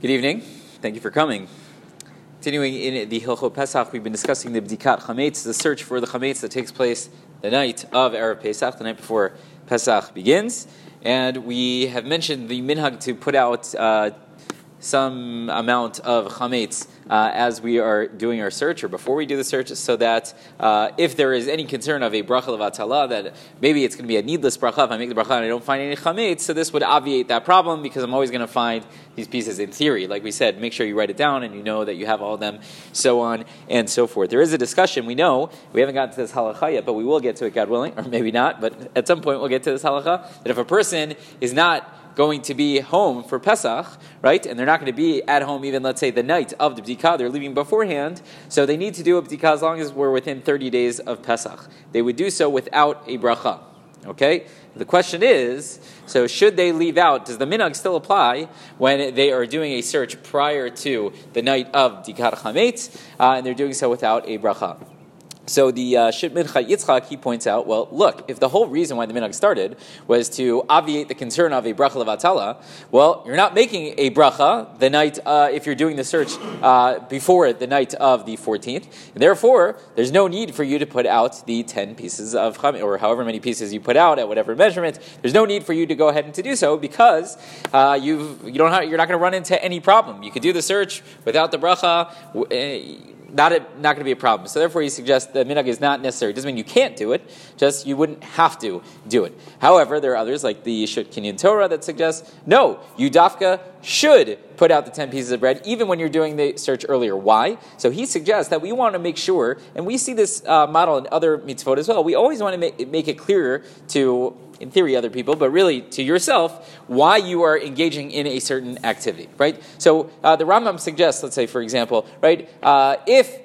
Good evening. Thank you for coming. Continuing in the Hilchot Pesach, we've been discussing the Bdikat Chametz, the search for the Chametz that takes place the night of Erev Pesach, the night before Pesach begins. And we have mentioned the minhag to put out uh, some amount of chametz uh, as we are doing our search or before we do the search, so that uh, if there is any concern of a bracha levatala, that maybe it's going to be a needless bracha if I make the bracha and I don't find any chametz, so this would obviate that problem because I'm always going to find these pieces in theory. Like we said, make sure you write it down and you know that you have all of them, so on and so forth. There is a discussion, we know, we haven't gotten to this halacha yet, but we will get to it, God willing, or maybe not, but at some point we'll get to this halacha, that if a person is not going to be home for Pesach, right? And they're not going to be at home even, let's say, the night of the Bdikah. They're leaving beforehand. So they need to do a Bdikah as long as we're within 30 days of Pesach. They would do so without a bracha. Okay? The question is, so should they leave out, does the minhag still apply when they are doing a search prior to the night of Bdikat Chametz, uh, and they're doing so without a bracha? So the uh, Shitmin Yitzchak, he points out, well, look, if the whole reason why the minhag started was to obviate the concern of a bracha levatala, well, you're not making a bracha the night, uh, if you're doing the search uh, before the night of the 14th. And therefore, there's no need for you to put out the 10 pieces of chametz, or however many pieces you put out at whatever measurement. There's no need for you to go ahead and to do so because uh, you've, you don't have, you're not going to run into any problem. You could do the search without the bracha eh, not, not going to be a problem. So therefore, he suggests that minhag is not necessary. It doesn't mean you can't do it, just you wouldn't have to do it. However, there are others like the Yeshut Kinyan Torah that suggests no, you dafka should put out the 10 pieces of bread even when you're doing the search earlier. Why? So he suggests that we want to make sure, and we see this uh, model in other mitzvot as well, we always want to make, make it clearer to in theory, other people, but really to yourself, why you are engaging in a certain activity, right? So uh, the Rambam suggests, let's say, for example, right, uh, if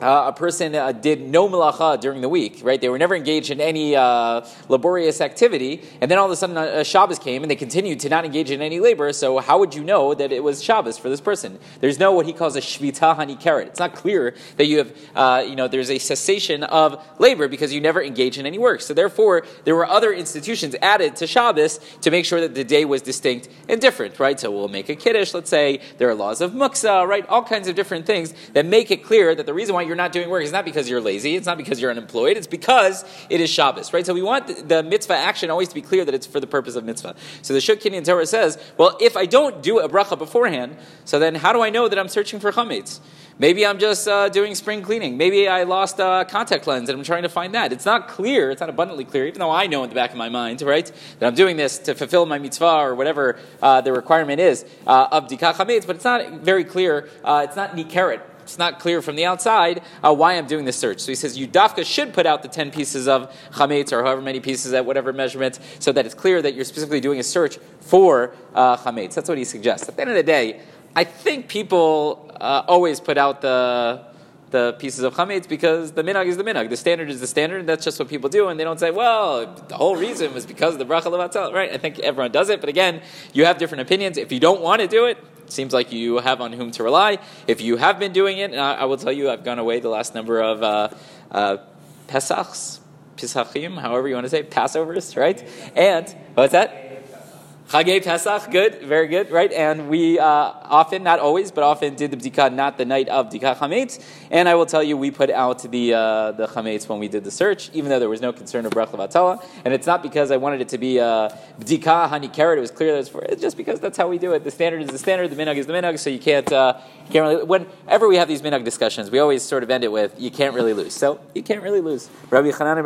uh, a person uh, did no malacha during the week, right? They were never engaged in any uh, laborious activity, and then all of a sudden uh, Shabbos came and they continued to not engage in any labor. So how would you know that it was Shabbos for this person? There's no what he calls a shvita hanikeret. It's not clear that you have, uh, you know, there's a cessation of labor because you never engage in any work. So therefore, there were other institutions added to Shabbos to make sure that the day was distinct and different, right? So we'll make a kiddush. Let's say there are laws of muksa, right? All kinds of different things that make it clear that the reason why you're not doing work is not because you're lazy, it's not because you're unemployed, it's because it is Shabbos, right? So we want the, the mitzvah action always to be clear that it's for the purpose of mitzvah. So the Shut Kinyan Torah says, well, if I don't do a bracha beforehand, so then how do I know that I'm searching for chametz? Maybe I'm just uh, doing spring cleaning. Maybe I lost a contact lens and I'm trying to find that. It's not clear, it's not abundantly clear, even though I know in the back of my mind, right, that I'm doing this to fulfill my mitzvah or whatever uh, the requirement is uh, of bdikat chametz, but it's not very clear. Uh, it's not nikeret it's not clear from the outside uh, why I'm doing this search. So he says, you dafka should put out the 10 pieces of chametz or however many pieces at whatever measurement so that it's clear that you're specifically doing a search for uh, chametz. That's what he suggests. At the end of the day, I think people uh, always put out the the pieces of chametz because the minhag is the minhag. The standard is the standard, and that's just what people do. And they don't say, well, the whole reason was because of the bracha levatel. Right? I think everyone does it, but again, you have different opinions. If you don't want to do it, seems like you have on whom to rely. If you have been doing it, and I, I will tell you, I've gone away the last number of uh, uh, Pesachs, Pesachim, however you want to say, Passovers, right? And what's that? Chagei Pesach, good, very good, right? And we uh, often, not always, but often did the bdika not the night of bdika chametz. And I will tell you, we put out the uh, the chametz when we did the search, even though there was no concern of bracha vatala. And it's not because I wanted it to be uh, bdika hanikeret. It was clear that it's for. It's just because that's how we do it. The standard is the standard. The minhag is the minhag. So you can't uh, you can't really. Whenever we have these minhag discussions, we always sort of end it with you can't really lose. So you can't really lose. Rabbi Chanan